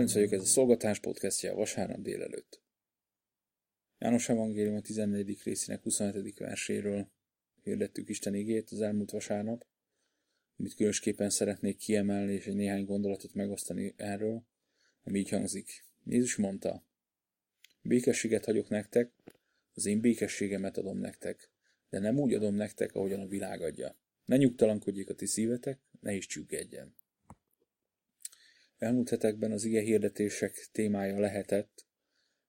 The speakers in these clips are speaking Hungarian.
Ferenc vagyok, ez a Szolgatás podcastja a vasárnap délelőtt. János Evangélium a 14. részének 27. verséről hirdettük Isten igét az elmúlt vasárnap, amit különösképpen szeretnék kiemelni, és egy néhány gondolatot megosztani erről, ami így hangzik. Jézus mondta, békességet hagyok nektek, az én békességemet adom nektek, de nem úgy adom nektek, ahogyan a világ adja. Ne nyugtalankodjék a ti szívetek, ne is csüggedjen. Elmúlt hetekben az ige hirdetések témája lehetett,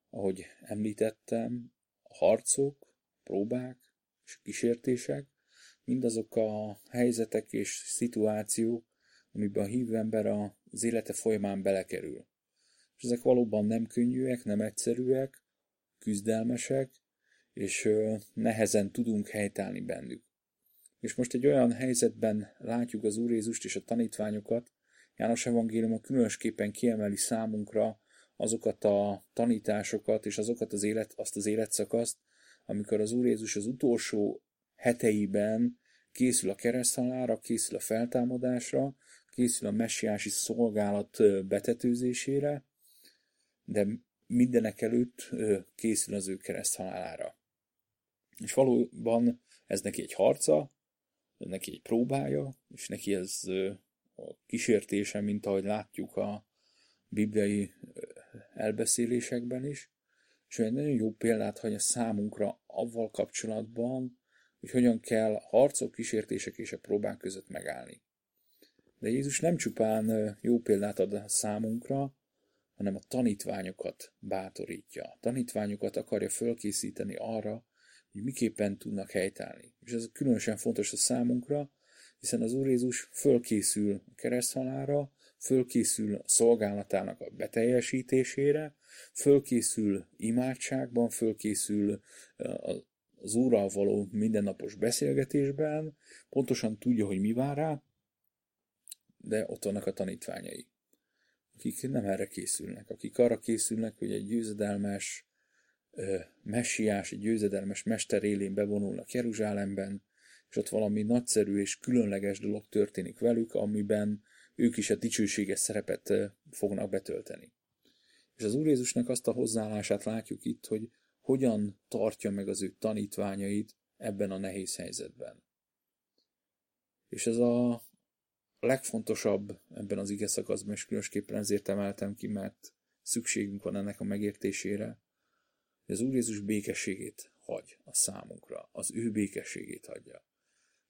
ahogy említettem, a harcok, próbák és kísértések, mindazok a helyzetek és szituációk, amiben a hívő ember az élete folyamán belekerül. És ezek valóban nem könnyűek, nem egyszerűek, küzdelmesek, és nehezen tudunk helytállni bennük. És most egy olyan helyzetben látjuk az Úr Jézust és a tanítványokat, János evangéliuma különösképpen kiemeli számunkra azokat a tanításokat és azokat az élet, azt az életszakaszt, amikor az Úr Jézus az utolsó heteiben készül a kereszthalára, készül a feltámadásra, készül a messiási szolgálat betetőzésére, de mindenek előtt készül az ő kereszthalálára. És valóban ez neki egy harca, neki egy próbája, és neki ez a kísértése, mint ahogy látjuk a bibliai elbeszélésekben is, és egy nagyon jó példát hagy a számunkra avval kapcsolatban, hogy hogyan kell a harcok, kísértések és a próbák között megállni. De Jézus nem csupán jó példát ad a számunkra, hanem a tanítványokat bátorítja. A tanítványokat akarja fölkészíteni arra, hogy miképpen tudnak helytállni. És ez különösen fontos a számunkra, hiszen az Úr Jézus fölkészül a kereszthalára, fölkészül szolgálatának a beteljesítésére, fölkészül imádságban, fölkészül az Úrral való mindennapos beszélgetésben, pontosan tudja, hogy mi vár rá, de ott vannak a tanítványai, akik nem erre készülnek, akik arra készülnek, hogy egy győzedelmes messiás, egy győzedelmes mester élén bevonulnak Jeruzsálemben, és ott valami nagyszerű és különleges dolog történik velük, amiben ők is a dicsőséges szerepet fognak betölteni. És az Úr Jézusnak azt a hozzáállását látjuk itt, hogy hogyan tartja meg az ő tanítványait ebben a nehéz helyzetben. És ez a legfontosabb ebben az ige szakaszban, és különösképpen ezért emeltem ki, mert szükségünk van ennek a megértésére, hogy az Úr Jézus békességét hagy a számunkra, az ő békességét hagyja.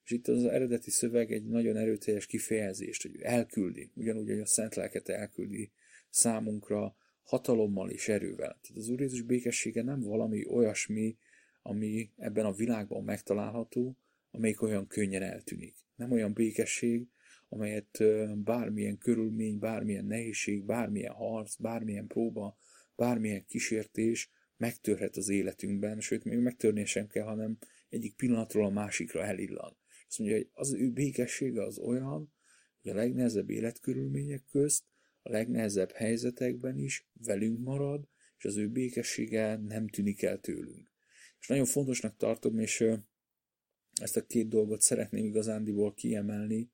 És itt az eredeti szöveg egy nagyon erőteljes kifejezést, hogy elküldi, ugyanúgy, hogy a Szent Lelket elküldi számunkra hatalommal és erővel. Tehát az Úr Jézus békessége nem valami olyasmi, ami ebben a világban megtalálható, amelyik olyan könnyen eltűnik. Nem olyan békesség, amelyet bármilyen körülmény, bármilyen nehézség, bármilyen harc, bármilyen próba, bármilyen kísértés megtörhet az életünkben, sőt, még megtörni sem kell, hanem egyik pillanatról a másikra elillan. Azt mondja, hogy az ő békessége az olyan, hogy a legnehezebb életkörülmények közt, a legnehezebb helyzetekben is velünk marad, és az ő békessége nem tűnik el tőlünk. És nagyon fontosnak tartom, és ezt a két dolgot szeretném igazándiból kiemelni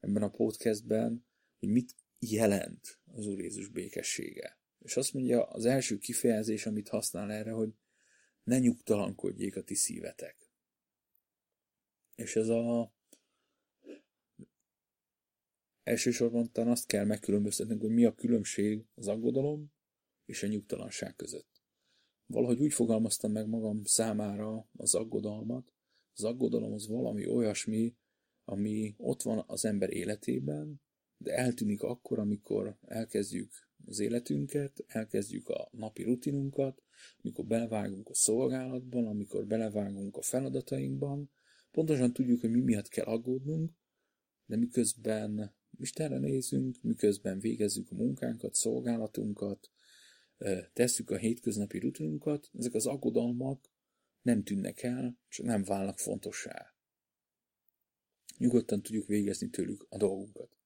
ebben a podcastben, hogy mit jelent az Úr Jézus békessége. És azt mondja, az első kifejezés, amit használ erre, hogy ne nyugtalankodjék a ti szívetek. És ez a elsősorban talán azt kell megkülönböztetnünk, hogy mi a különbség az aggodalom és a nyugtalanság között. Valahogy úgy fogalmaztam meg magam számára az aggodalmat. Az aggodalom az valami olyasmi, ami ott van az ember életében, de eltűnik akkor, amikor elkezdjük az életünket, elkezdjük a napi rutinunkat, amikor belevágunk a szolgálatban, amikor belevágunk a feladatainkban, Pontosan tudjuk, hogy mi miatt kell aggódnunk, de miközben Istenre nézünk, miközben végezzük a munkánkat, szolgálatunkat, tesszük a hétköznapi rutinunkat, ezek az aggodalmak nem tűnnek el, csak nem válnak fontossá. Nyugodtan tudjuk végezni tőlük a dolgunkat.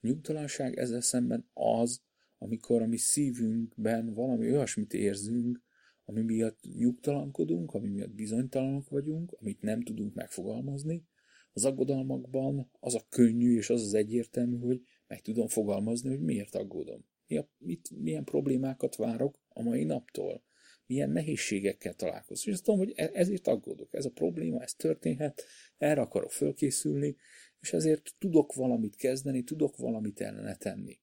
A nyugtalanság ezzel szemben az, amikor a mi szívünkben valami olyasmit érzünk, ami miatt nyugtalankodunk, ami miatt bizonytalanok vagyunk, amit nem tudunk megfogalmazni. Az aggodalmakban az a könnyű és az az egyértelmű, hogy meg tudom fogalmazni, hogy miért aggódom. Mi a, mit, milyen problémákat várok a mai naptól? Milyen nehézségekkel találkozom? És azt tudom, hogy e, ezért aggódok. Ez a probléma, ez történhet, erre akarok fölkészülni, és ezért tudok valamit kezdeni, tudok valamit ellene tenni.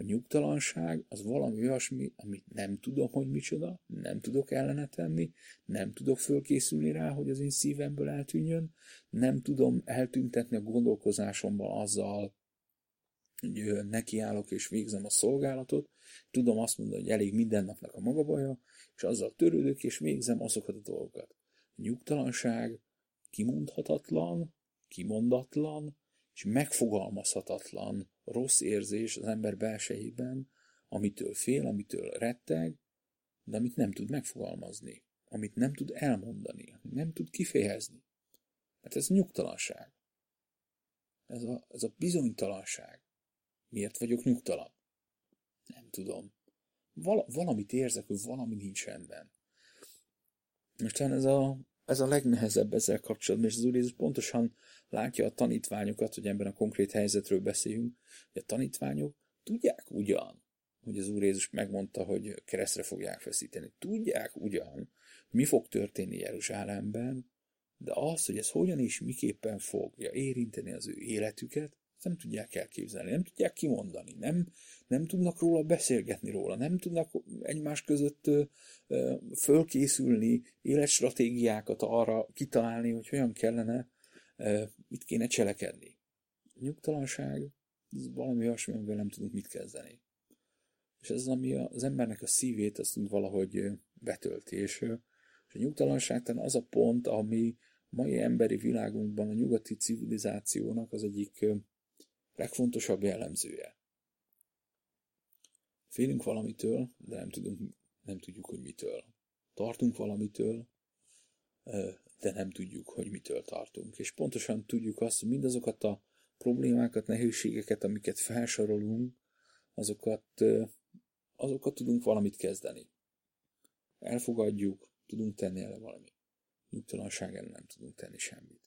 A nyugtalanság az valami olyasmi, amit nem tudom, hogy micsoda, nem tudok ellene tenni, nem tudok fölkészülni rá, hogy az én szívemből eltűnjön, nem tudom eltüntetni a gondolkozásomban azzal, hogy nekiállok és végzem a szolgálatot, tudom azt mondani, hogy elég minden napnak a maga baja, és azzal törődök, és végzem azokat a dolgokat. A nyugtalanság kimondhatatlan, kimondatlan, és megfogalmazhatatlan rossz érzés az ember belsejében, amitől fél, amitől retteg, de amit nem tud megfogalmazni, amit nem tud elmondani, nem tud kifejezni. Hát ez nyugtalanság. Ez a, ez a bizonytalanság. Miért vagyok nyugtalan? Nem tudom. Val- valamit érzek, hogy valami nincs rendben. Most ez a, ez a legnehezebb ezzel kapcsolatban, és az Úr Jézus pontosan látja a tanítványokat, hogy ebben a konkrét helyzetről beszéljünk, hogy a tanítványok tudják ugyan, hogy az Úr Jézus megmondta, hogy keresztre fogják feszíteni. Tudják ugyan, mi fog történni Jeruzsálemben, de az, hogy ez hogyan és miképpen fogja érinteni az ő életüket, nem tudják elképzelni, nem tudják kimondani, nem, nem tudnak róla beszélgetni róla, nem tudnak egymás között fölkészülni, életstratégiákat arra kitalálni, hogy hogyan kellene, mit kéne cselekedni. Nyugtalanság, ez valami olyasmi, amivel nem tudunk mit kezdeni. És ez az, ami az embernek a szívét azt úgy valahogy betölti, és, és a nyugtalanság az a pont, ami mai emberi világunkban a nyugati civilizációnak az egyik legfontosabb jellemzője. Félünk valamitől, de nem, tudunk, nem tudjuk, hogy mitől. Tartunk valamitől, de nem tudjuk, hogy mitől tartunk. És pontosan tudjuk azt, hogy mindazokat a problémákat, nehézségeket, amiket felsorolunk, azokat, azokat tudunk valamit kezdeni. Elfogadjuk, tudunk tenni el valamit. Nyugtalanság ellen nem tudunk tenni semmit.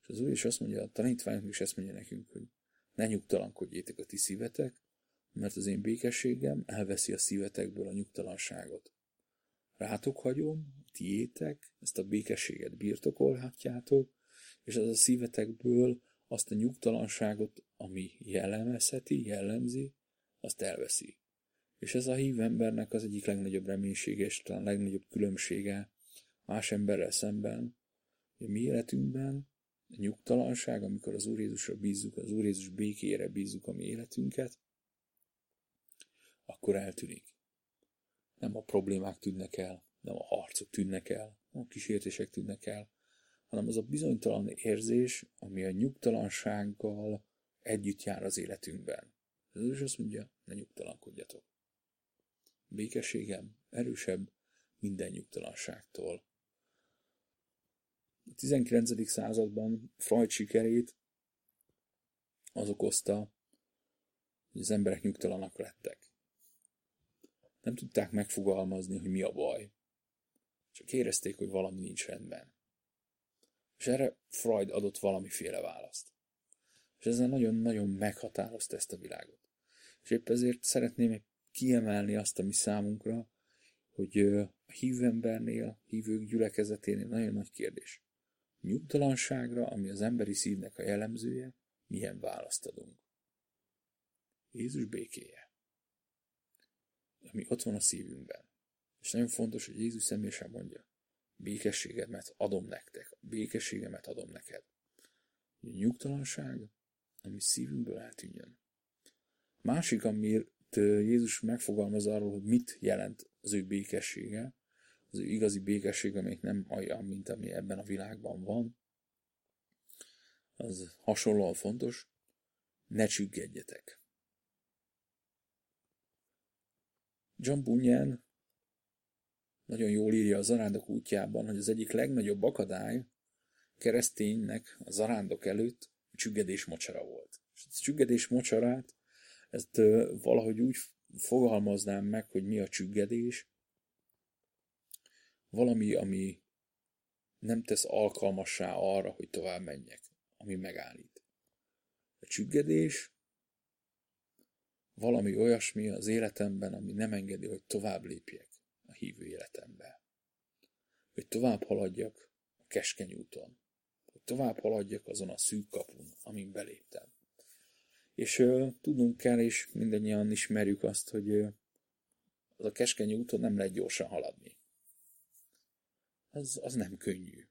És az Úr is azt mondja, a tanítványok is ezt mondja nekünk, hogy ne nyugtalankodjétek a ti szívetek, mert az én békességem elveszi a szívetekből a nyugtalanságot. Rátok hagyom, tiétek, ezt a békességet birtokolhatjátok, és az a szívetekből azt a nyugtalanságot, ami jellemezheti, jellemzi, azt elveszi. És ez a hív embernek az egyik legnagyobb reménysége, és talán legnagyobb különbsége más emberrel szemben, hogy a mi életünkben a nyugtalanság, amikor az Úr Jézusra bízzuk, az Úr Jézus békére bízzuk a mi életünket, akkor eltűnik. Nem a problémák tűnnek el, nem a harcok tűnnek el, nem a kísértések tűnnek el, hanem az a bizonytalan érzés, ami a nyugtalansággal együtt jár az életünkben. Is azt mondja, ne nyugtalankodjatok. Békességem erősebb minden nyugtalanságtól. A 19. században Freud sikerét az okozta, hogy az emberek nyugtalanak lettek. Nem tudták megfogalmazni, hogy mi a baj. Csak érezték, hogy valami nincs rendben. És erre Freud adott valamiféle választ. És ezzel nagyon-nagyon meghatározta ezt a világot. És épp ezért szeretném kiemelni azt, ami számunkra, hogy a hívő embernél, hívők gyülekezeténél nagyon nagy kérdés nyugtalanságra, ami az emberi szívnek a jellemzője, milyen választ adunk. Jézus békéje, ami ott van a szívünkben. És nagyon fontos, hogy Jézus személyesen mondja, békességemet adom nektek, békességemet adom neked. A nyugtalanság, ami szívünkből eltűnjön. Másik, amit Jézus megfogalmaz arról, hogy mit jelent az ő békessége, az ő igazi békesség, amelyik nem olyan, mint ami ebben a világban van, az hasonlóan fontos, ne csüggedjetek. John Bunyan nagyon jól írja a zarándok útjában, hogy az egyik legnagyobb akadály kereszténynek a zarándok előtt a csüggedés mocsara volt. És a csüggedés mocsarát, ezt valahogy úgy fogalmaznám meg, hogy mi a csüggedés, valami, ami nem tesz alkalmassá arra, hogy tovább menjek, ami megállít. A csüggedés valami olyasmi az életemben, ami nem engedi, hogy tovább lépjek a hívő életembe. Hogy tovább haladjak a keskeny úton. Hogy tovább haladjak azon a szűk kapun, amin beléptem. És ö, tudnunk kell, és mindannyian ismerjük azt, hogy ö, az a keskeny úton nem lehet gyorsan haladni. Az, az nem könnyű.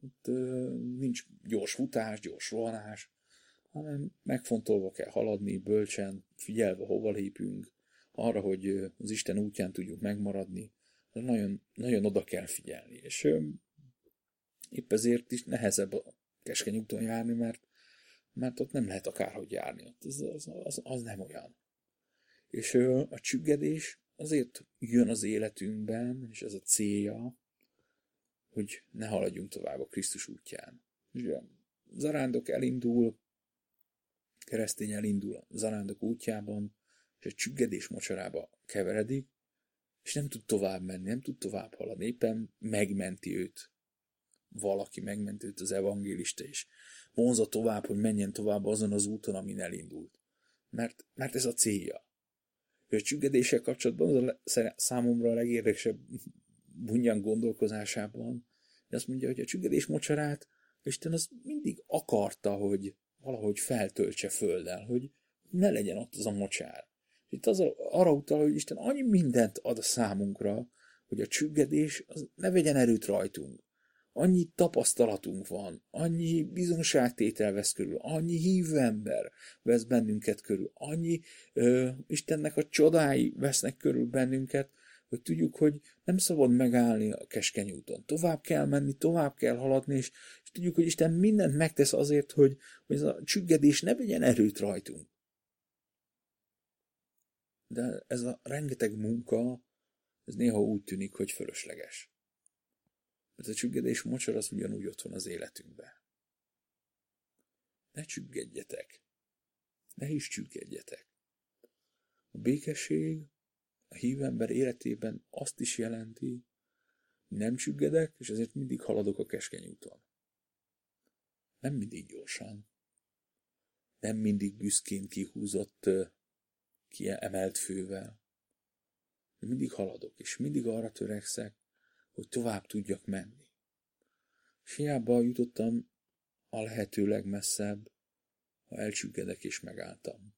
Itt ö, nincs gyors futás, gyors rohanás, hanem megfontolva kell haladni, bölcsen, figyelve hova lépünk, arra, hogy az Isten útján tudjuk megmaradni, nagyon, nagyon oda kell figyelni. És épp ezért is nehezebb a keskeny úton járni, mert, mert ott nem lehet akárhogy járni. Ott az, az, az, az nem olyan. És a csüggedés azért jön az életünkben, és ez a célja, hogy ne haladjunk tovább a Krisztus útján. Zarándok elindul, keresztény elindul a zarándok útjában, és a csüggedés mocsarába keveredik, és nem tud tovább menni, nem tud tovább haladni, éppen megmenti őt. Valaki megmenti őt az evangélista, és vonza tovább, hogy menjen tovább azon az úton, amin elindult. Mert, mert ez a célja. És a csüggedéssel kapcsolatban az a számomra a legérdekesebb bunyan gondolkozásában, de azt mondja, hogy a csüggedés mocsarát Isten az mindig akarta, hogy valahogy feltöltse földdel, hogy ne legyen ott az a mocsár. Itt az arra utal, hogy Isten annyi mindent ad a számunkra, hogy a csüggedés az ne vegyen erőt rajtunk. Annyi tapasztalatunk van, annyi bizonságtétel vesz körül, annyi hívő ember vesz bennünket körül, annyi ö, Istennek a csodái vesznek körül bennünket, hogy tudjuk, hogy nem szabad megállni a keskeny úton. Tovább kell menni, tovább kell haladni, és, és tudjuk, hogy Isten mindent megtesz azért, hogy, hogy ez a csüggedés ne vegyen erőt rajtunk. De ez a rengeteg munka, ez néha úgy tűnik, hogy fölösleges. Mert a csüggedés mocsor az ugyanúgy ott van az életünkben. Ne csüggedjetek. Ne is csüggedjetek. A békesség a hívember életében azt is jelenti, nem csüggedek, és ezért mindig haladok a keskeny úton. Nem mindig gyorsan. Nem mindig büszkén kihúzott, kiemelt fővel. Mindig haladok, és mindig arra törekszek, hogy tovább tudjak menni. És hiába jutottam a lehető legmesszebb, ha elcsüggedek és megálltam.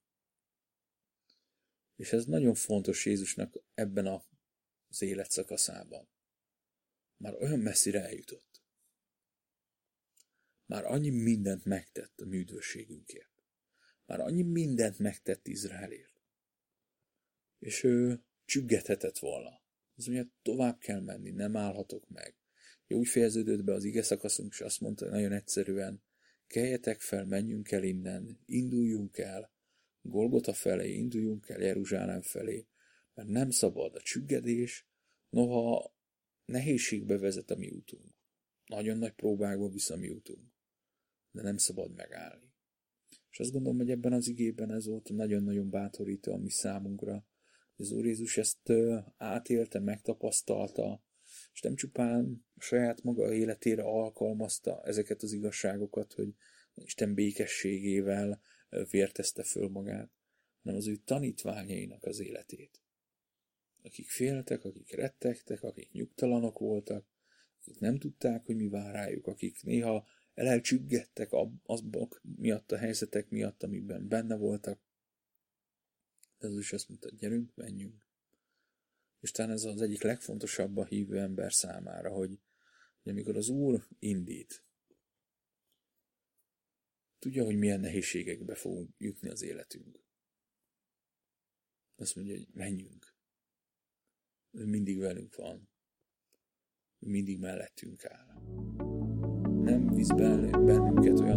És ez nagyon fontos Jézusnak ebben az életszakaszában. Már olyan messzire eljutott. Már annyi mindent megtett a műdőségünkért. Már annyi mindent megtett Izraelért. És ő csüggethetett volna. Az mondja, tovább kell menni, nem állhatok meg. Jó, úgy fejeződött be az ige szakaszunk, és azt mondta nagyon egyszerűen, keljetek fel, menjünk el innen, induljunk el, Golgota felé, induljunk el Jeruzsálem felé, mert nem szabad a csüggedés, noha nehézségbe vezet a mi útunk. Nagyon nagy próbákba visz a mi útunk, de nem szabad megállni. És azt gondolom, hogy ebben az igében ez volt nagyon-nagyon bátorító a mi számunkra, hogy az Úr Jézus ezt átélte, megtapasztalta, és nem csupán saját maga életére alkalmazta ezeket az igazságokat, hogy Isten békességével vértezte föl magát, hanem az ő tanítványainak az életét. Akik féltek, akik rettegtek, akik nyugtalanok voltak, akik nem tudták, hogy mi vár rájuk, akik néha elelcsüggettek azok miatt a helyzetek miatt, amiben benne voltak. De az is azt mondta, gyerünk, menjünk. És talán ez az egyik legfontosabb a hívő ember számára, hogy, hogy amikor az Úr indít, Tudja, hogy milyen nehézségekbe fogunk jutni az életünk. Azt mondja, hogy menjünk. Ő mindig velünk van. Ő mindig mellettünk áll. Nem visz bennünket olyan